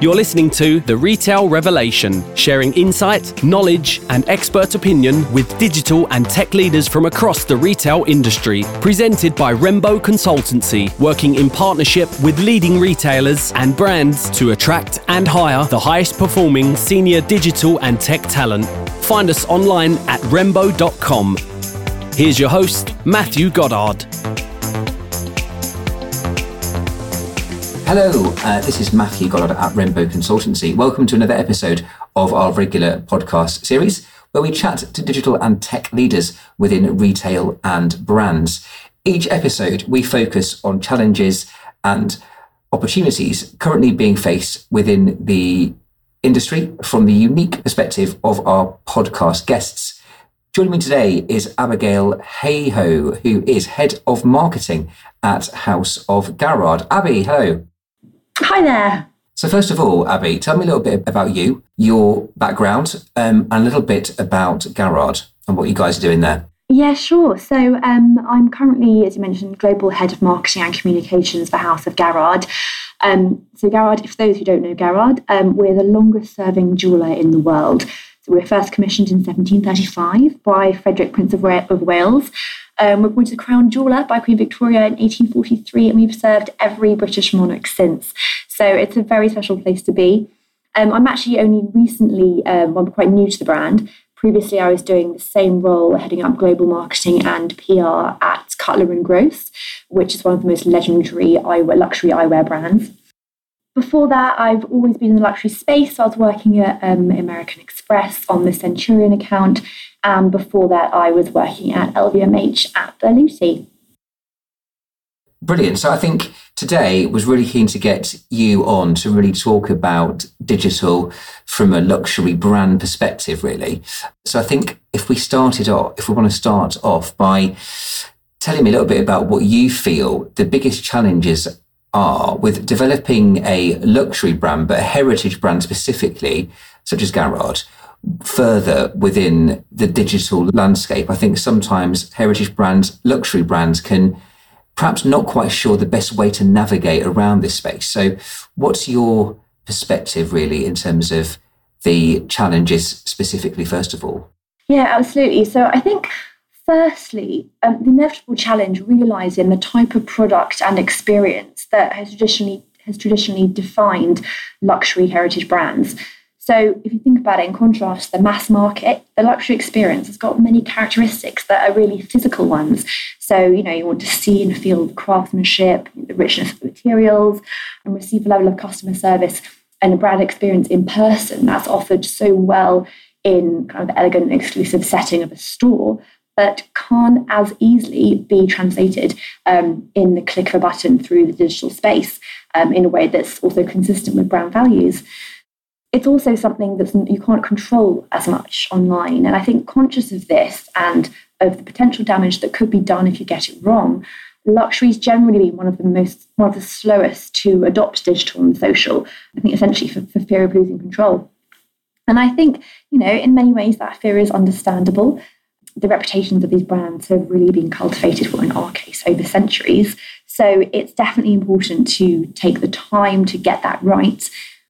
You're listening to The Retail Revelation, sharing insight, knowledge, and expert opinion with digital and tech leaders from across the retail industry. Presented by Rembo Consultancy, working in partnership with leading retailers and brands to attract and hire the highest performing senior digital and tech talent. Find us online at rembo.com. Here's your host, Matthew Goddard. Hello, uh, this is Matthew Goddard at Rembo Consultancy. Welcome to another episode of our regular podcast series where we chat to digital and tech leaders within retail and brands. Each episode, we focus on challenges and opportunities currently being faced within the industry from the unique perspective of our podcast guests. Joining me today is Abigail Hayhoe, who is Head of Marketing at House of Garrard. Abby, hello. Hi there. So, first of all, Abby, tell me a little bit about you, your background, um, and a little bit about Garrard and what you guys are doing there. Yeah, sure. So um, I'm currently, as you mentioned, global head of marketing and communications for House of Garrard. Um, so Garrard, for those who don't know Garrard, um, we're the longest serving jeweller in the world. Were first commissioned in 1735 by Frederick, Prince of, Wales. Um, we're appointed the Crown Jeweller by Queen Victoria in 1843, and we've served every British monarch since. So it's a very special place to be. Um, I'm actually only recently, um, I'm quite new to the brand. Previously, I was doing the same role, heading up global marketing and PR at Cutler and Gross, which is one of the most legendary eyewear, luxury eyewear brands. Before that, I've always been in the luxury space. I was working at um, American Express on the Centurion account, and before that, I was working at LVMH at Berluti. Brilliant. So I think today was really keen to get you on to really talk about digital from a luxury brand perspective, really. So I think if we started off, if we want to start off by telling me a little bit about what you feel the biggest challenges are with developing a luxury brand, but a heritage brand specifically, such as Garrard, further within the digital landscape. I think sometimes heritage brands, luxury brands can perhaps not quite sure the best way to navigate around this space. So, what's your perspective really in terms of the challenges specifically, first of all? Yeah, absolutely. So, I think firstly, um, the inevitable challenge realizing the type of product and experience that has traditionally has traditionally defined luxury heritage brands. So, if you think about it in contrast the mass market, the luxury experience has got many characteristics that are really physical ones. So, you know, you want to see and feel the craftsmanship, the richness of the materials, and receive a level of customer service and a brand experience in person that's offered so well in kind of the elegant exclusive setting of a store, but can't as easily be translated um, in the click of a button through the digital space um, in a way that's also consistent with brand values it's also something that you can't control as much online. And I think conscious of this and of the potential damage that could be done if you get it wrong, luxury is generally one of the most one of the slowest to adopt digital and social. I think essentially for, for fear of losing control. And I think, you know, in many ways that fear is understandable. The reputations of these brands have really been cultivated, well, in our case, over centuries. So it's definitely important to take the time to get that right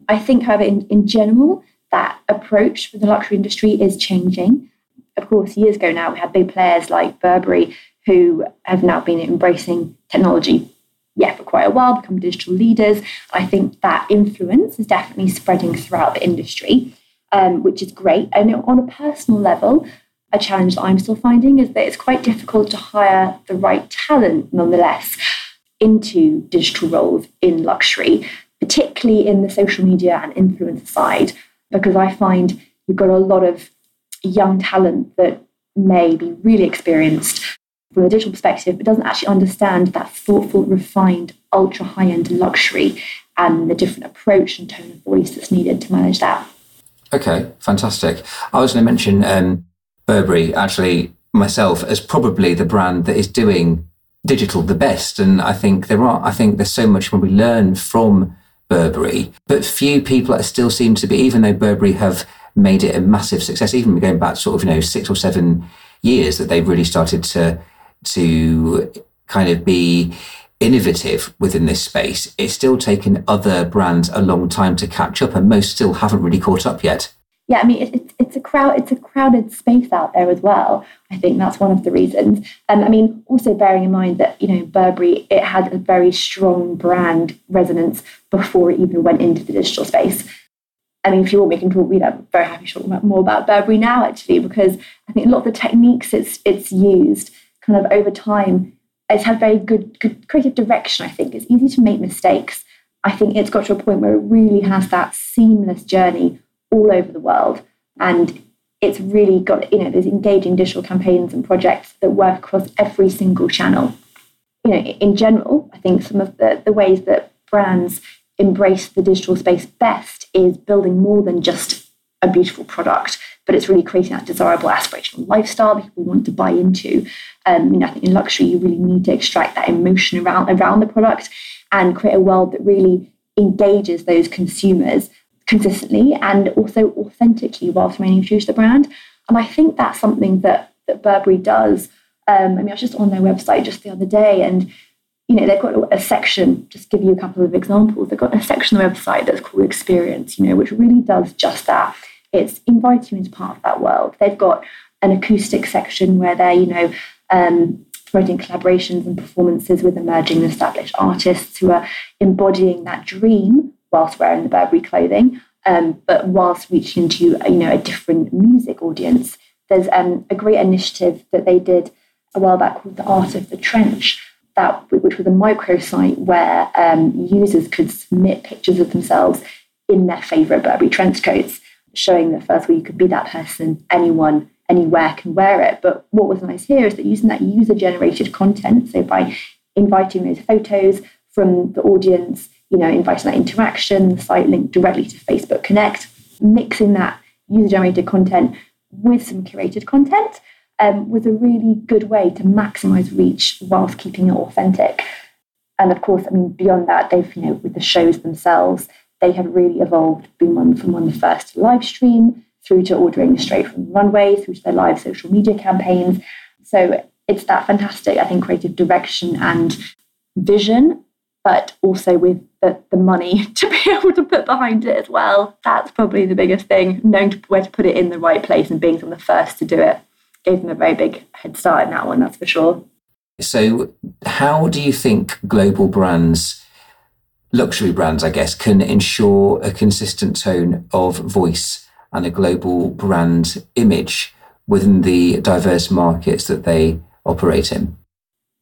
I think, however, in, in general, that approach for the luxury industry is changing. Of course, years ago now, we had big players like Burberry who have now been embracing technology, yeah, for quite a while, become digital leaders. I think that influence is definitely spreading throughout the industry, um, which is great. And on a personal level, a challenge that I'm still finding is that it's quite difficult to hire the right talent, nonetheless, into digital roles in luxury particularly in the social media and influencer side, because I find you've got a lot of young talent that may be really experienced from a digital perspective, but doesn't actually understand that thoughtful, refined, ultra high end luxury and the different approach and tone of voice that's needed to manage that. Okay, fantastic. I was going to mention um, Burberry, actually, myself, as probably the brand that is doing digital the best. And I think there are, I think there's so much when we learn from Burberry, but few people still seem to be, even though Burberry have made it a massive success, even going back sort of, you know, six or seven years that they've really started to, to kind of be innovative within this space, it's still taken other brands a long time to catch up, and most still haven't really caught up yet. Yeah, I mean, it, it's a crowd. It's a crowded space out there as well. I think that's one of the reasons. And I mean, also bearing in mind that you know Burberry, it had a very strong brand resonance before it even went into the digital space. I mean, if you want, we can talk. I'm very happy to talk about more about Burberry now, actually, because I think a lot of the techniques it's it's used kind of over time it's had very good, good creative direction, I think. It's easy to make mistakes. I think it's got to a point where it really has that seamless journey all over the world. And it's really got, you know, there's engaging digital campaigns and projects that work across every single channel. You know, in general, I think some of the, the ways that brands embrace the digital space best is building more than just a beautiful product, but it's really creating that desirable aspirational lifestyle that people want to buy into. Um, you know, I think in luxury, you really need to extract that emotion around around the product and create a world that really engages those consumers consistently and also authentically whilst remaining true to the brand. And I think that's something that that Burberry does. Um, I mean, I was just on their website just the other day, and you know they've got a section. Just give you a couple of examples. They've got a section on the website that's called Experience. You know, which really does just that it's inviting you into part of that world. They've got an acoustic section where they're, you know, um, promoting collaborations and performances with emerging and established artists who are embodying that dream whilst wearing the Burberry clothing, um, but whilst reaching into, you know, a different music audience. There's um, a great initiative that they did a while back called the Art of the Trench, that which was a microsite where um, users could submit pictures of themselves in their favourite Burberry trench coats showing that first of all you could be that person, anyone, anywhere can wear it. But what was nice here is that using that user generated content, so by inviting those photos from the audience, you know, inviting that interaction, the site linked directly to Facebook Connect, mixing that user generated content with some curated content um, was a really good way to maximize reach whilst keeping it authentic. And of course, I mean, beyond that, they've, you know, with the shows themselves, they have really evolved, being one from one the first live stream through to ordering straight from the runway, through to their live social media campaigns. So it's that fantastic, I think, creative direction and vision, but also with the, the money to be able to put behind it as well. That's probably the biggest thing, knowing to, where to put it in the right place and being some of the first to do it gave them a very big head start in that one, that's for sure. So, how do you think global brands luxury brands, I guess, can ensure a consistent tone of voice and a global brand image within the diverse markets that they operate in?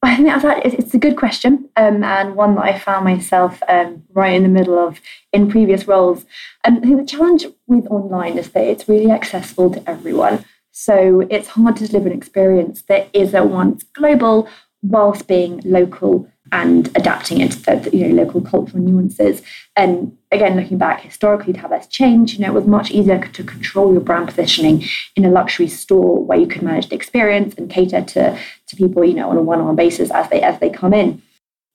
I think it's a good question um, and one that I found myself um, right in the middle of in previous roles. And I think the challenge with online is that it's really accessible to everyone. So it's hard to deliver an experience that is at once global whilst being local and adapting it to the, you know local cultural nuances. And again, looking back historically to how that's changed, you know, it was much easier to control your brand positioning in a luxury store where you could manage the experience and cater to to people, you know, on a one-on-one basis as they as they come in.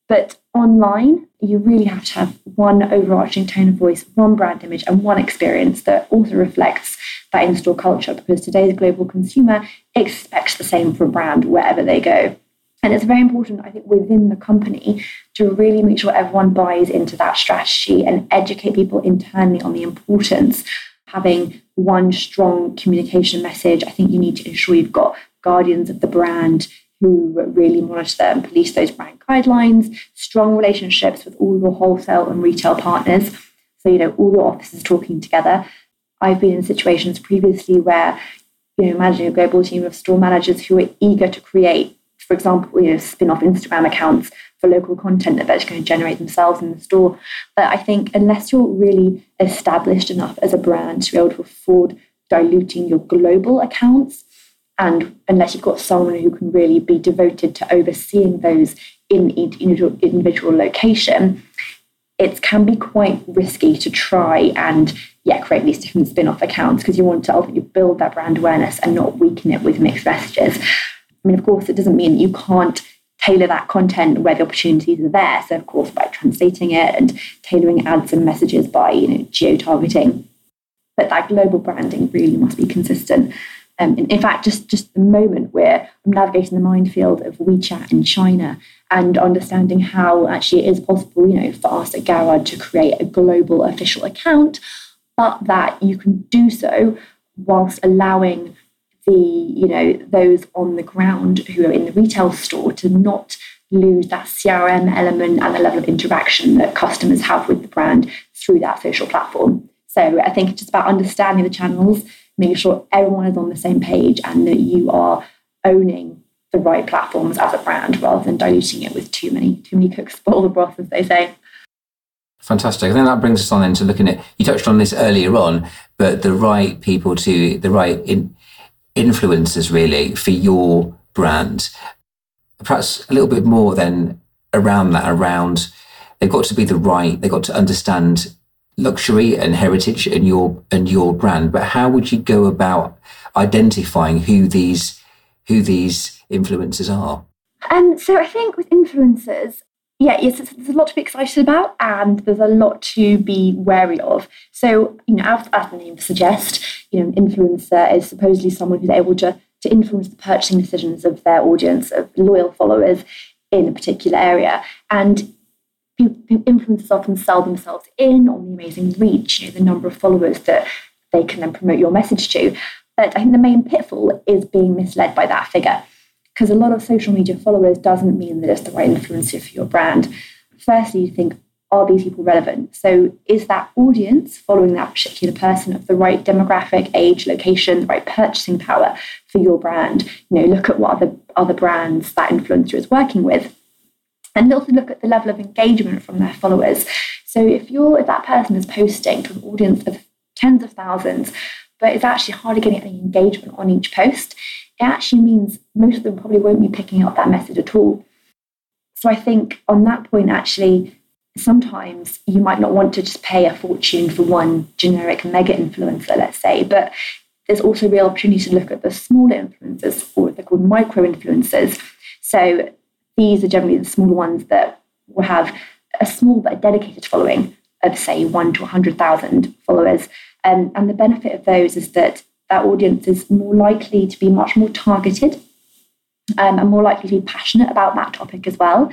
But online, you really have to have one overarching tone of voice, one brand image, and one experience that also reflects that in-store culture. Because today's global consumer expects the same from brand wherever they go. And it's very important, I think, within the company to really make sure everyone buys into that strategy and educate people internally on the importance having one strong communication message. I think you need to ensure you've got guardians of the brand who really monitor and police those brand guidelines, strong relationships with all your wholesale and retail partners. So, you know, all your offices talking together. I've been in situations previously where, you know, managing a global team of store managers who are eager to create for example, you know, spin off Instagram accounts for local content that they're just going to generate themselves in the store. But I think unless you're really established enough as a brand to be able to afford diluting your global accounts, and unless you've got someone who can really be devoted to overseeing those in each individual location, it can be quite risky to try and yeah create these different spin-off accounts because you want to ultimately build that brand awareness and not weaken it with mixed messages. I mean, of course, it doesn't mean you can't tailor that content where the opportunities are there. So, of course, by translating it and tailoring ads and messages by you know geo targeting. But that global branding really must be consistent. Um, in, in, fact, just just the moment where I'm navigating the minefield of WeChat in China and understanding how actually it is possible, you know, for us at Garrard to create a global official account, but that you can do so whilst allowing the you know those on the ground who are in the retail store to not lose that CRM element and the level of interaction that customers have with the brand through that social platform. So I think it's just about understanding the channels, making sure everyone is on the same page and that you are owning the right platforms as a brand rather than diluting it with too many too many cooks spoil the broth, as they say. Fantastic. I think that brings us on then to looking at you touched on this earlier on, but the right people to the right in, influencers really for your brand perhaps a little bit more than around that, around they've got to be the right, they've got to understand luxury and heritage and your and your brand. But how would you go about identifying who these who these influencers are? Um, so I think with influencers, yeah, yes, there's a lot to be excited about, and there's a lot to be wary of. So, you know, as, as the name suggests, you know, an influencer is supposedly someone who's able to to influence the purchasing decisions of their audience of loyal followers in a particular area. And influencers often sell themselves in on the amazing reach, you know, the number of followers that they can then promote your message to. But I think the main pitfall is being misled by that figure. Because a lot of social media followers doesn't mean that it's the right influencer for your brand. Firstly, you think, are these people relevant? So, is that audience following that particular person of the right demographic, age, location, the right purchasing power for your brand? You know, look at what other other brands that influencer is working with, and also look at the level of engagement from their followers. So, if you're if that person is posting to an audience of tens of thousands, but it's actually hardly getting any engagement on each post, it actually means most of them probably won't be picking up that message at all. So, I think on that point, actually sometimes you might not want to just pay a fortune for one generic mega influencer, let's say, but there's also real opportunity to look at the smaller influencers, or they're called micro influencers. So these are generally the smaller ones that will have a small but dedicated following of, say, one to 100,000 followers. Um, and the benefit of those is that that audience is more likely to be much more targeted um, and more likely to be passionate about that topic as well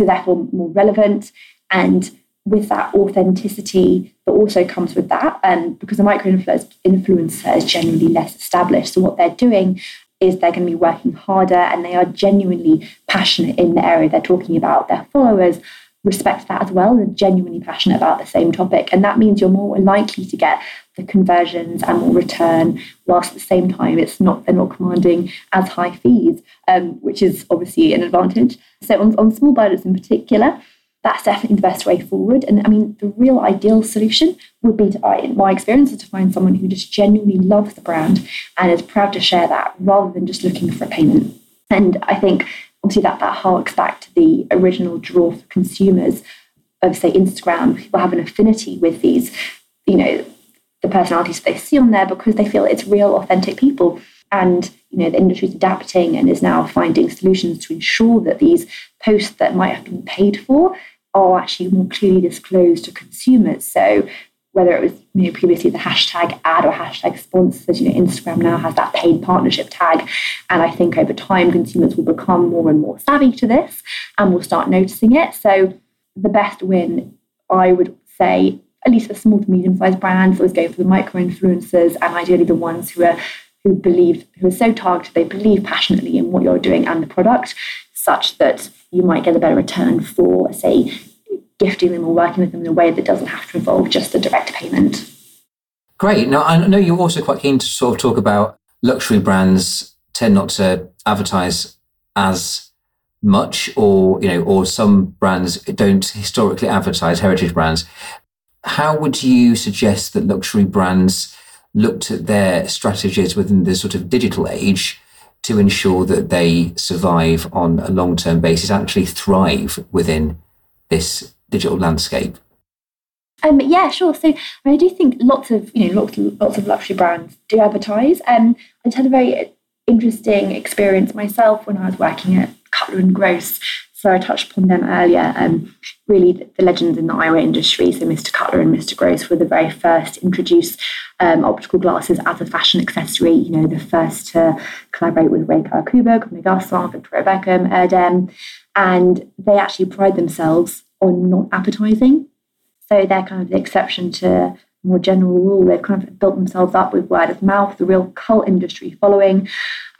so therefore more relevant. And with that authenticity that also comes with that, um, because a micro influencer is generally less established. So what they're doing is they're going to be working harder and they are genuinely passionate in the area they're talking about. Their followers respect that as well. and are genuinely passionate about the same topic. And that means you're more likely to get the conversions and more return, whilst at the same time it's not they're not commanding as high fees, um, which is obviously an advantage. So on, on small budgets in particular, that's definitely the best way forward. And I mean, the real ideal solution would be to, in my experience, is to find someone who just genuinely loves the brand and is proud to share that rather than just looking for a payment. And I think obviously that that harks back to the original draw for consumers of say Instagram. People have an affinity with these, you know, the personalities that they see on there because they feel it's real, authentic people. And you know, the industry is adapting and is now finding solutions to ensure that these posts that might have been paid for are actually more clearly disclosed to consumers. So whether it was you know previously the hashtag ad or hashtag sponsored, you know, Instagram now has that paid partnership tag. And I think over time consumers will become more and more savvy to this and will start noticing it. So the best win, I would say, at least for small to medium-sized brands, always go for the micro influencers and ideally the ones who are who believe who are so targeted they believe passionately in what you're doing and the product, such that you might get a better return for, say, gifting them or working with them in a way that doesn't have to involve just the direct payment. Great. Now I know you're also quite keen to sort of talk about luxury brands tend not to advertise as much or you know or some brands don't historically advertise heritage brands how would you suggest that luxury brands looked at their strategies within the sort of digital age to ensure that they survive on a long term basis, actually thrive within this digital landscape? Um, yeah, sure. So I, mean, I do think lots of you know lots lots of luxury brands do advertise. Um, I just had a very interesting experience myself when I was working at Cutler and Gross So I touched upon them earlier. Um, really, the legends in the eyewear industry, so Mr. Cutler and Mr. Gross were the very first to introduce um, optical glasses as a fashion accessory. You know, the first to collaborate with Comme des Garçons, Victoria Beckham, Erdem, and they actually pride themselves on not advertising. So they're kind of the exception to more general rule. They've kind of built themselves up with word of mouth, the real cult industry following.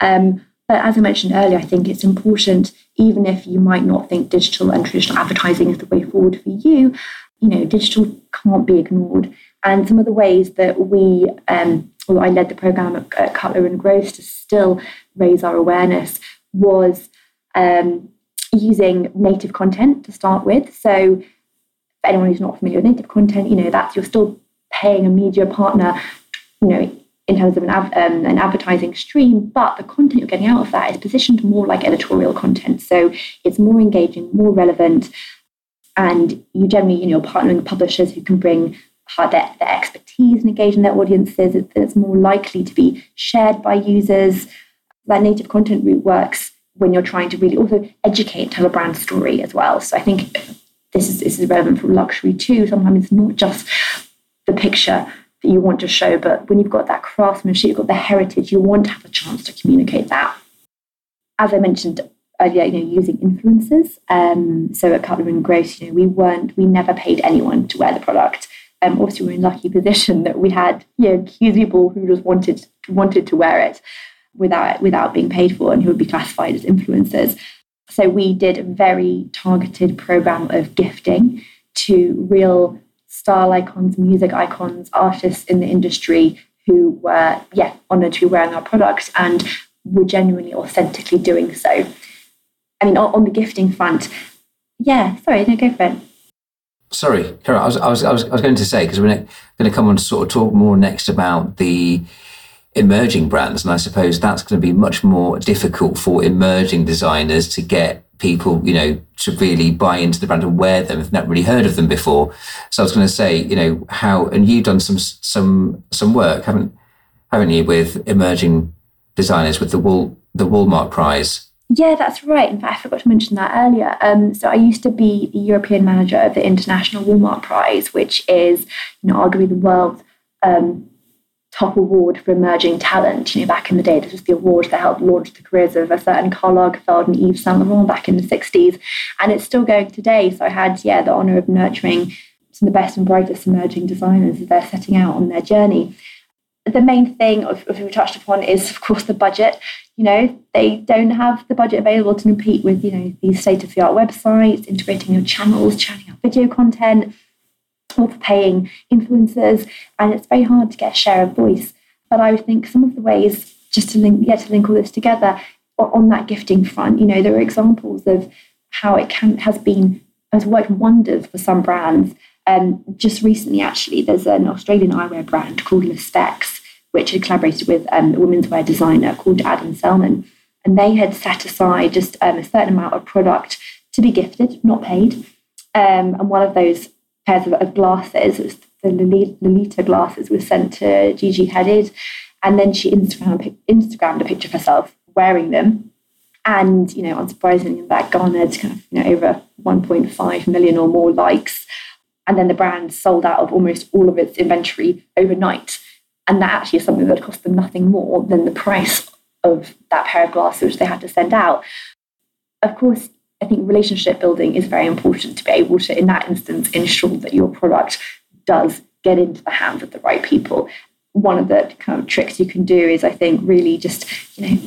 Um, but as I mentioned earlier, I think it's important, even if you might not think digital and traditional advertising is the way forward for you, you know, digital can't be ignored. And some of the ways that we, um, well, I led the program at, at Cutler and Gross to still raise our awareness was um, using native content to start with. So, for anyone who's not familiar with native content, you know, that's you're still paying a media partner, you know, in terms of an, um, an advertising stream, but the content you're getting out of that is positioned more like editorial content. So it's more engaging, more relevant, and you generally, you know, partnering with publishers who can bring their, their expertise and engage in their audiences. It's more likely to be shared by users. That native content route works when you're trying to really also educate, tell a brand story as well. So I think this is this is relevant for luxury too. Sometimes it's not just the picture that you want to show. But when you've got that craftsmanship, you've got the heritage, you want to have a chance to communicate that. As I mentioned earlier, you know, using influencers. Um, so at Cutler and Gross, you know, we weren't, we never paid anyone to wear the product. Um, obviously, we're in a lucky position that we had, you know, people who just wanted wanted to wear it without without being paid for, and who would be classified as influencers. So we did a very targeted program of gifting to real style icons, music icons, artists in the industry who were, yeah, honoured to be wearing our products and were genuinely, authentically doing so. I mean, on, the gifting front, yeah, sorry, no, go for it. Sorry, was, I was, I was, I was going to say, because we're going to come on to sort of talk more next about the emerging brands. And I suppose that's going to be much more difficult for emerging designers to get people, you know, to really buy into the brand and wear them if not really heard of them before. So I was going to say, you know, how and you've done some some some work, haven't haven't you, with emerging designers with the Wool the Woolmark Prize. Yeah, that's right. In fact, I forgot to mention that earlier. Um, so I used to be the European manager of the International Woolmark Prize, which is, you know, arguably the world's um, top award for emerging talent. You know, back in the day, this was the award that helped launch the careers of a certain Karl Lagerfeld and Yves Saint Laurent back in the 60s. And it's still going today. So I had, yeah, the honour of nurturing some of the best and brightest emerging designers as they're setting out on their journey. The main thing, of, of we touched upon, is of course the budget. You know, they don't have the budget available to compete with, you know, these state-of-the-art websites, integrating your channels, churning out video content, for paying influencers, and it's very hard to get a share of voice. But I would think some of the ways, just to link, yeah, to link all this together, on that gifting front, you know, there are examples of how it can has been has worked wonders for some brands. Um, just recently, actually, there's an Australian eyewear brand called Le Specs, which had collaborated with um, a women's wear designer called Adam Selman, and they had set aside just um, a certain amount of product to be gifted, not paid. Um, and one of those pairs of, of glasses. the Lolita glasses were sent to Gigi Hadid, and then she Instagram, Instagrammed a picture of herself wearing them. And you know, unsurprisingly, that garnered kind of you know over 1.5 million or more likes. And then the brand sold out of almost all of its inventory overnight. And that actually is something that cost them nothing more than the price of that pair of glasses which they had to send out. Of course, I think relationship building is very important to be able to, in that instance, ensure that your product does get into the hands of the right people. One of the kind of tricks you can do is, I think, really just, you know,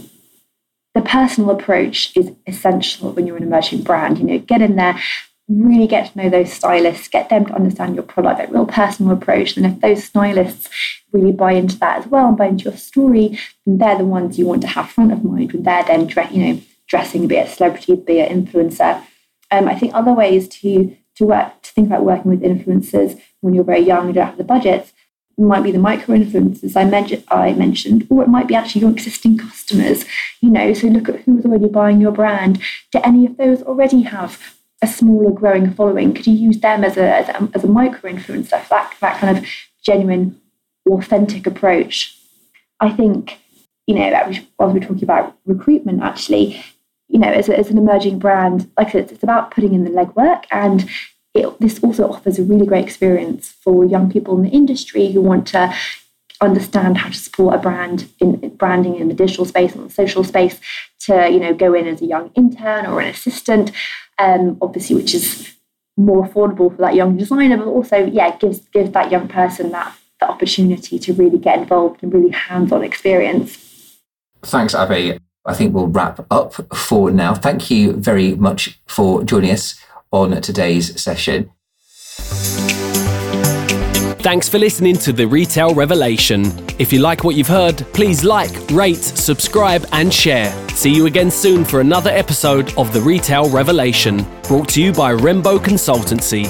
the personal approach is essential when you're an emerging brand. You know, get in there, really get to know those stylists, get them to understand your product, that real personal approach. And if those stylists really buy into that as well and buy into your story, then they're the ones you want to have front of mind when they're then, you know, dressing, be it a celebrity, be it influencer. Um, I think other ways to to work to think about working with influencers when you're very young and don't have the budgets might be the micro influencers I, mentioned, I mentioned, or it might be actually your existing customers. You know, so look at who's already buying your brand. Do any of those already have a smaller growing following? Could you use them as a as a, as a micro influencer that, that kind of genuine, authentic approach? I think, you know, as we we're talking about recruitment, actually, you know, as, a, as an emerging brand, like I it's, it's about putting in the legwork and it, this also offers a really great experience for young people in the industry who want to understand how to support a brand in branding in the digital space and the social space to you know go in as a young intern or an assistant um, obviously which is more affordable for that young designer but also yeah gives gives that young person that the opportunity to really get involved and really hands-on experience. Thanks abby i think we'll wrap up for now thank you very much for joining us on today's session Thanks for listening to The Retail Revelation. If you like what you've heard, please like, rate, subscribe, and share. See you again soon for another episode of The Retail Revelation, brought to you by Rembo Consultancy.